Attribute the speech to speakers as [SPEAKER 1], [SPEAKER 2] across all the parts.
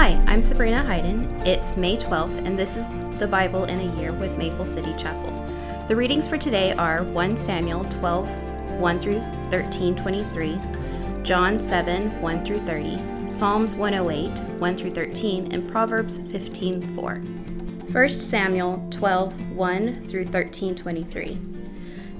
[SPEAKER 1] Hi, I'm Sabrina Hyden. It's May 12th, and this is the Bible in a Year with Maple City Chapel. The readings for today are 1 Samuel 12, 1 through 13, 23, John 7, 1 through 30, Psalms 108, 1 through 13, and Proverbs 15, 4. 1 Samuel 12, 1 through 13, 23.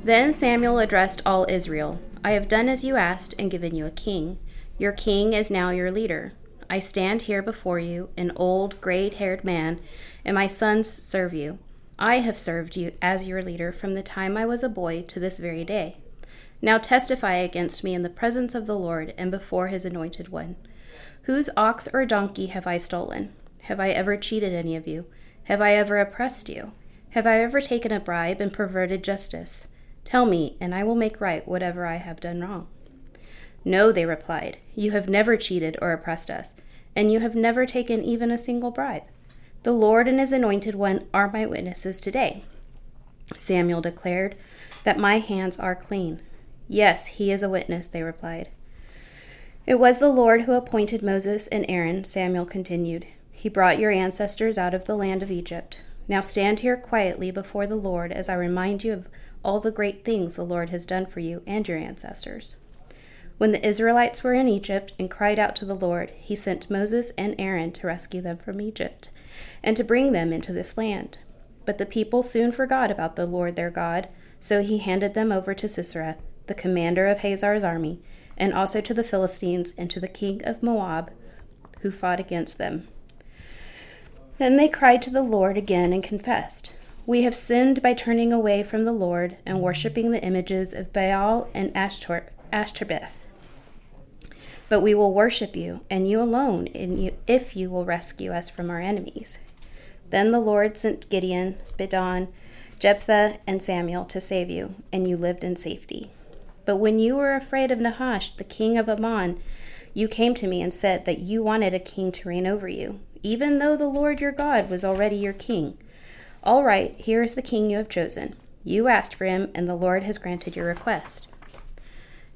[SPEAKER 1] Then Samuel addressed all Israel I have done as you asked and given you a king. Your king is now your leader. I stand here before you, an old, gray haired man, and my sons serve you. I have served you as your leader from the time I was a boy to this very day. Now testify against me in the presence of the Lord and before his anointed one. Whose ox or donkey have I stolen? Have I ever cheated any of you? Have I ever oppressed you? Have I ever taken a bribe and perverted justice? Tell me, and I will make right whatever I have done wrong. No, they replied, you have never cheated or oppressed us, and you have never taken even a single bribe. The Lord and his anointed one are my witnesses today. Samuel declared that my hands are clean. Yes, he is a witness, they replied. It was the Lord who appointed Moses and Aaron, Samuel continued. He brought your ancestors out of the land of Egypt. Now stand here quietly before the Lord as I remind you of all the great things the Lord has done for you and your ancestors. When the Israelites were in Egypt and cried out to the Lord, he sent Moses and Aaron to rescue them from Egypt and to bring them into this land. But the people soon forgot about the Lord their God, so he handed them over to Sisera, the commander of Hazor's army, and also to the Philistines and to the king of Moab, who fought against them. Then they cried to the Lord again and confessed. We have sinned by turning away from the Lord and worshipping the images of Baal and Ashtor- Ashtoreth. But we will worship you, and you alone, if you will rescue us from our enemies. Then the Lord sent Gideon, Bedan, Jephthah, and Samuel to save you, and you lived in safety. But when you were afraid of Nahash, the king of Ammon, you came to me and said that you wanted a king to reign over you, even though the Lord your God was already your king. All right, here is the king you have chosen. You asked for him, and the Lord has granted your request.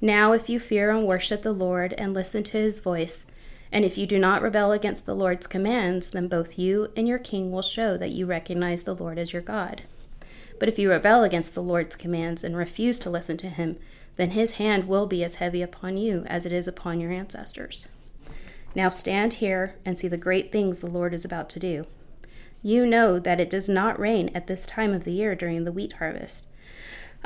[SPEAKER 1] Now, if you fear and worship the Lord and listen to his voice, and if you do not rebel against the Lord's commands, then both you and your king will show that you recognize the Lord as your God. But if you rebel against the Lord's commands and refuse to listen to him, then his hand will be as heavy upon you as it is upon your ancestors. Now stand here and see the great things the Lord is about to do. You know that it does not rain at this time of the year during the wheat harvest.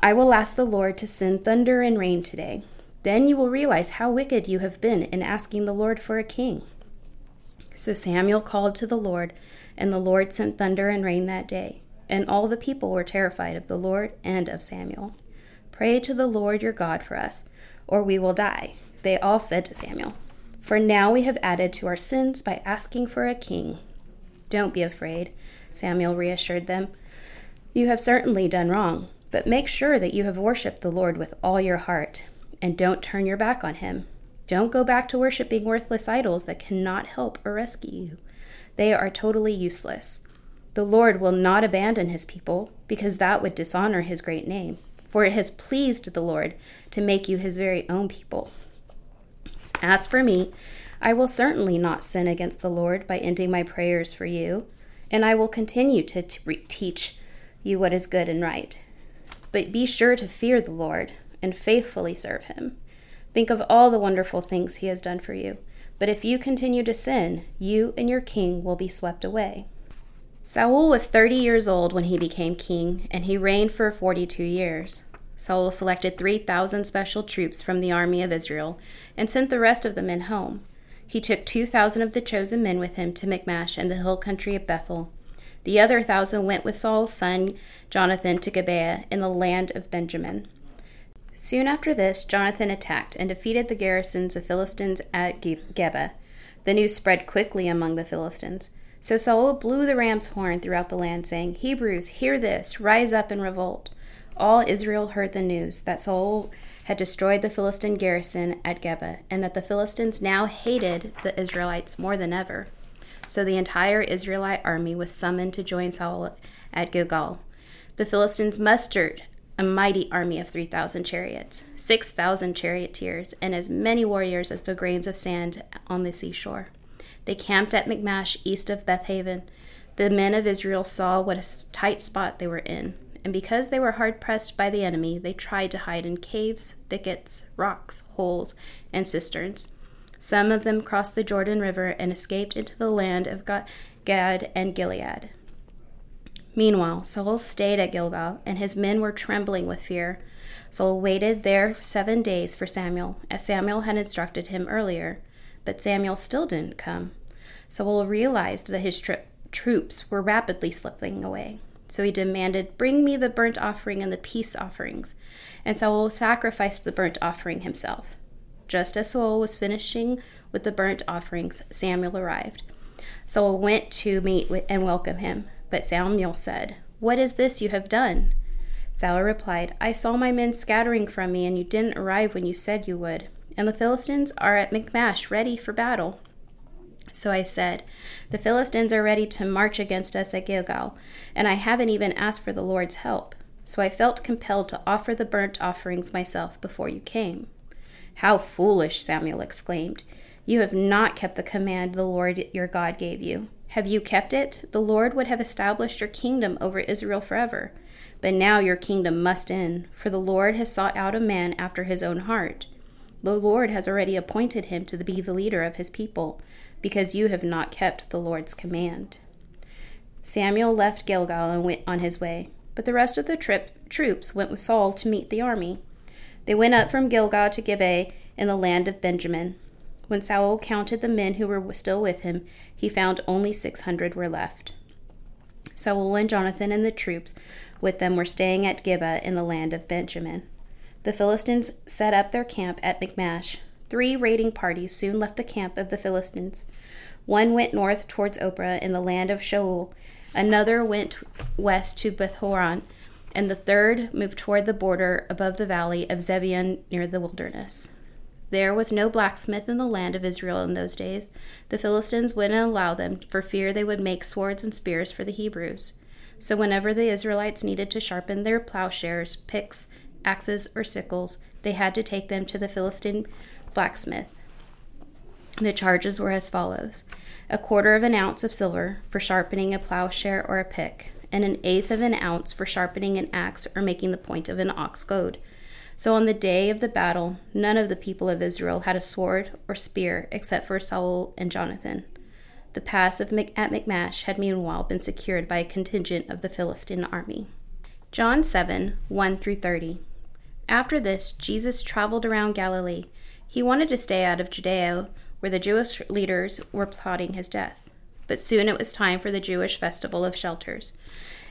[SPEAKER 1] I will ask the Lord to send thunder and rain today. Then you will realize how wicked you have been in asking the Lord for a king. So Samuel called to the Lord, and the Lord sent thunder and rain that day. And all the people were terrified of the Lord and of Samuel. Pray to the Lord your God for us, or we will die. They all said to Samuel, For now we have added to our sins by asking for a king. Don't be afraid, Samuel reassured them. You have certainly done wrong, but make sure that you have worshipped the Lord with all your heart, and don't turn your back on him. Don't go back to worshiping worthless idols that cannot help or rescue you. They are totally useless. The Lord will not abandon his people, because that would dishonor his great name, for it has pleased the Lord to make you his very own people. As for me, I will certainly not sin against the Lord by ending my prayers for you, and I will continue to t- teach you what is good and right. But be sure to fear the Lord and faithfully serve him. Think of all the wonderful things he has done for you. But if you continue to sin, you and your king will be swept away. Saul was 30 years old when he became king, and he reigned for 42 years. Saul selected 3,000 special troops from the army of Israel and sent the rest of the men home. He took 2,000 of the chosen men with him to Michmash and the hill country of Bethel. The other thousand went with Saul's son Jonathan to Gibeah in the land of Benjamin. Soon after this, Jonathan attacked and defeated the garrisons of Philistines at Geba. The news spread quickly among the Philistines. So Saul blew the ram's horn throughout the land, saying, Hebrews, hear this, rise up and revolt. All Israel heard the news that Saul had destroyed the Philistine garrison at Geba, and that the Philistines now hated the Israelites more than ever. So the entire Israelite army was summoned to join Saul at Gilgal. The Philistines mustered a mighty army of 3,000 chariots, 6,000 charioteers, and as many warriors as the grains of sand on the seashore. They camped at Michmash, east of Bethaven. The men of Israel saw what a tight spot they were in, and because they were hard pressed by the enemy, they tried to hide in caves, thickets, rocks, holes, and cisterns. Some of them crossed the Jordan River and escaped into the land of Gad and Gilead. Meanwhile, Saul stayed at Gilgal, and his men were trembling with fear. Saul waited there seven days for Samuel, as Samuel had instructed him earlier, but Samuel still didn't come. Saul realized that his tri- troops were rapidly slipping away. So he demanded, Bring me the burnt offering and the peace offerings. And Saul sacrificed the burnt offering himself. Just as Saul was finishing with the burnt offerings, Samuel arrived. Saul went to meet and welcome him. But Samuel said, What is this you have done? Saul replied, I saw my men scattering from me, and you didn't arrive when you said you would. And the Philistines are at Michmash, ready for battle. So I said, The Philistines are ready to march against us at Gilgal, and I haven't even asked for the Lord's help. So I felt compelled to offer the burnt offerings myself before you came. How foolish, Samuel exclaimed. You have not kept the command the Lord your God gave you. Have you kept it? The Lord would have established your kingdom over Israel forever. But now your kingdom must end, for the Lord has sought out a man after his own heart. The Lord has already appointed him to be the leader of his people, because you have not kept the Lord's command. Samuel left Gilgal and went on his way, but the rest of the trip, troops went with Saul to meet the army. They went up from Gilgal to Gibeah in the land of Benjamin. When Saul counted the men who were still with him, he found only six hundred were left. Saul and Jonathan and the troops with them were staying at Gibeah in the land of Benjamin. The Philistines set up their camp at Michmash. Three raiding parties soon left the camp of the Philistines. One went north towards Ophrah in the land of Shual, another went west to Bethhoron, and the third moved toward the border above the valley of Zebulun near the wilderness. There was no blacksmith in the land of Israel in those days. The Philistines wouldn't allow them for fear they would make swords and spears for the Hebrews. So whenever the Israelites needed to sharpen their plowshares, picks, axes, or sickles, they had to take them to the Philistine blacksmith. The charges were as follows a quarter of an ounce of silver for sharpening a plowshare or a pick, and an eighth of an ounce for sharpening an axe or making the point of an ox goad. So on the day of the battle, none of the people of Israel had a sword or spear except for Saul and Jonathan. The pass of Mich- at Michmash had meanwhile been secured by a contingent of the Philistine army. John 7 1 through 30. After this, Jesus traveled around Galilee. He wanted to stay out of Judea, where the Jewish leaders were plotting his death. But soon it was time for the Jewish festival of shelters.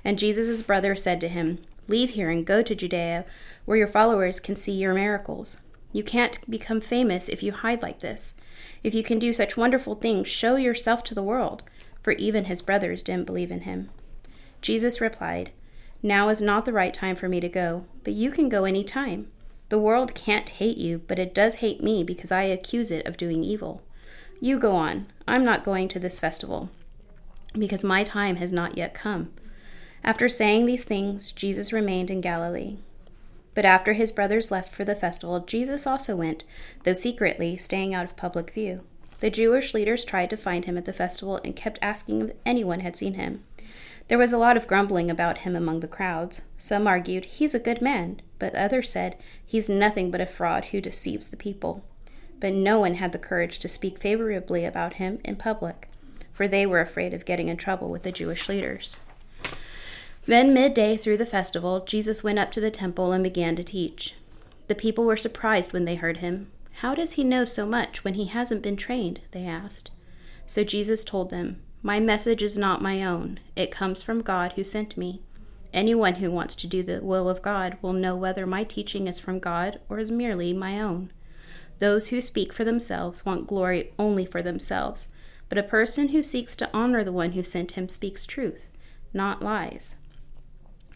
[SPEAKER 1] And Jesus' brother said to him, Leave here and go to Judea, where your followers can see your miracles. You can't become famous if you hide like this. If you can do such wonderful things, show yourself to the world. For even his brothers didn't believe in him. Jesus replied, Now is not the right time for me to go, but you can go any time. The world can't hate you, but it does hate me because I accuse it of doing evil. You go on. I'm not going to this festival because my time has not yet come. After saying these things, Jesus remained in Galilee. But after his brothers left for the festival, Jesus also went, though secretly, staying out of public view. The Jewish leaders tried to find him at the festival and kept asking if anyone had seen him. There was a lot of grumbling about him among the crowds. Some argued, He's a good man, but others said, He's nothing but a fraud who deceives the people. But no one had the courage to speak favorably about him in public, for they were afraid of getting in trouble with the Jewish leaders. Then, midday through the festival, Jesus went up to the temple and began to teach. The people were surprised when they heard him. How does he know so much when he hasn't been trained? They asked. So Jesus told them, My message is not my own, it comes from God who sent me. Anyone who wants to do the will of God will know whether my teaching is from God or is merely my own. Those who speak for themselves want glory only for themselves, but a person who seeks to honor the one who sent him speaks truth, not lies.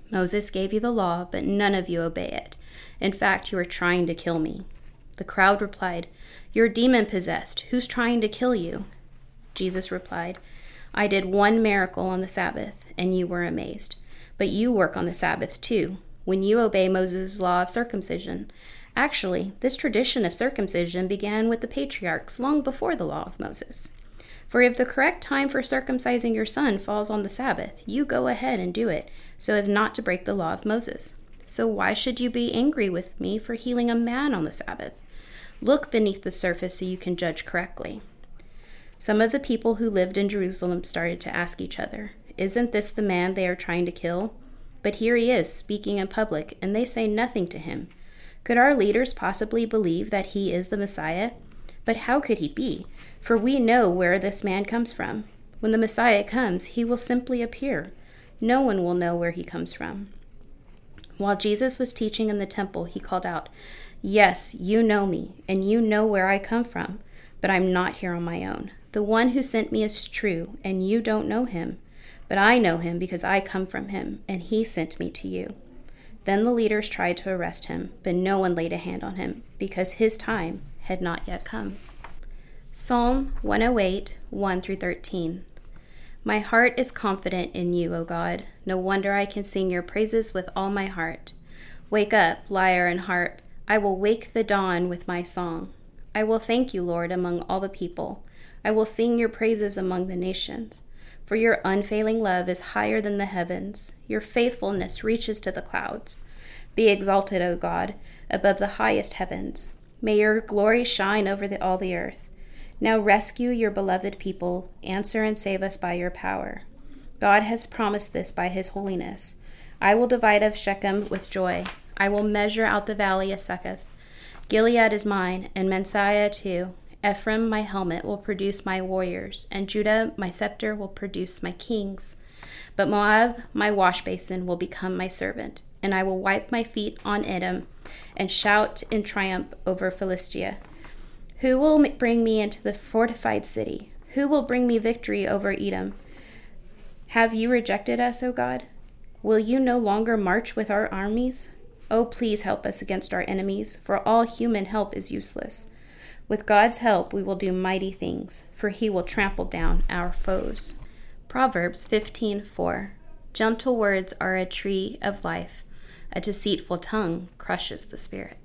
[SPEAKER 1] Moses gave you the law, but none of you obey it. In fact, you are trying to kill me. The crowd replied, You're demon possessed. Who's trying to kill you? Jesus replied, I did one miracle on the Sabbath, and you were amazed. But you work on the Sabbath too, when you obey Moses' law of circumcision. Actually, this tradition of circumcision began with the patriarchs long before the law of Moses. For if the correct time for circumcising your son falls on the Sabbath, you go ahead and do it, so as not to break the law of Moses. So why should you be angry with me for healing a man on the Sabbath? Look beneath the surface so you can judge correctly. Some of the people who lived in Jerusalem started to ask each other, Isn't this the man they are trying to kill? But here he is, speaking in public, and they say nothing to him. Could our leaders possibly believe that he is the Messiah? But how could he be? For we know where this man comes from. When the Messiah comes, he will simply appear. No one will know where he comes from. While Jesus was teaching in the temple, he called out, Yes, you know me, and you know where I come from, but I'm not here on my own. The one who sent me is true, and you don't know him. But I know him because I come from him, and he sent me to you. Then the leaders tried to arrest him, but no one laid a hand on him, because his time had not yet come. Psalm 108, 1 through 13. My heart is confident in you, O God. No wonder I can sing your praises with all my heart. Wake up, lyre and harp. I will wake the dawn with my song. I will thank you, Lord, among all the people. I will sing your praises among the nations. For your unfailing love is higher than the heavens, your faithfulness reaches to the clouds. Be exalted, O God, above the highest heavens. May your glory shine over the, all the earth. Now rescue your beloved people, answer and save us by your power. God has promised this by his holiness. I will divide of Shechem with joy. I will measure out the valley of Succoth. Gilead is mine, and Manasseh too. Ephraim, my helmet, will produce my warriors, and Judah, my scepter, will produce my kings. But Moab, my wash basin, will become my servant, and I will wipe my feet on Edom and shout in triumph over Philistia. Who will bring me into the fortified city? Who will bring me victory over Edom? Have you rejected us, O God? Will you no longer march with our armies? Oh, please help us against our enemies, for all human help is useless. With God's help, we will do mighty things, for he will trample down our foes. Proverbs 15:4 Gentle words are a tree of life. A deceitful tongue crushes the spirit.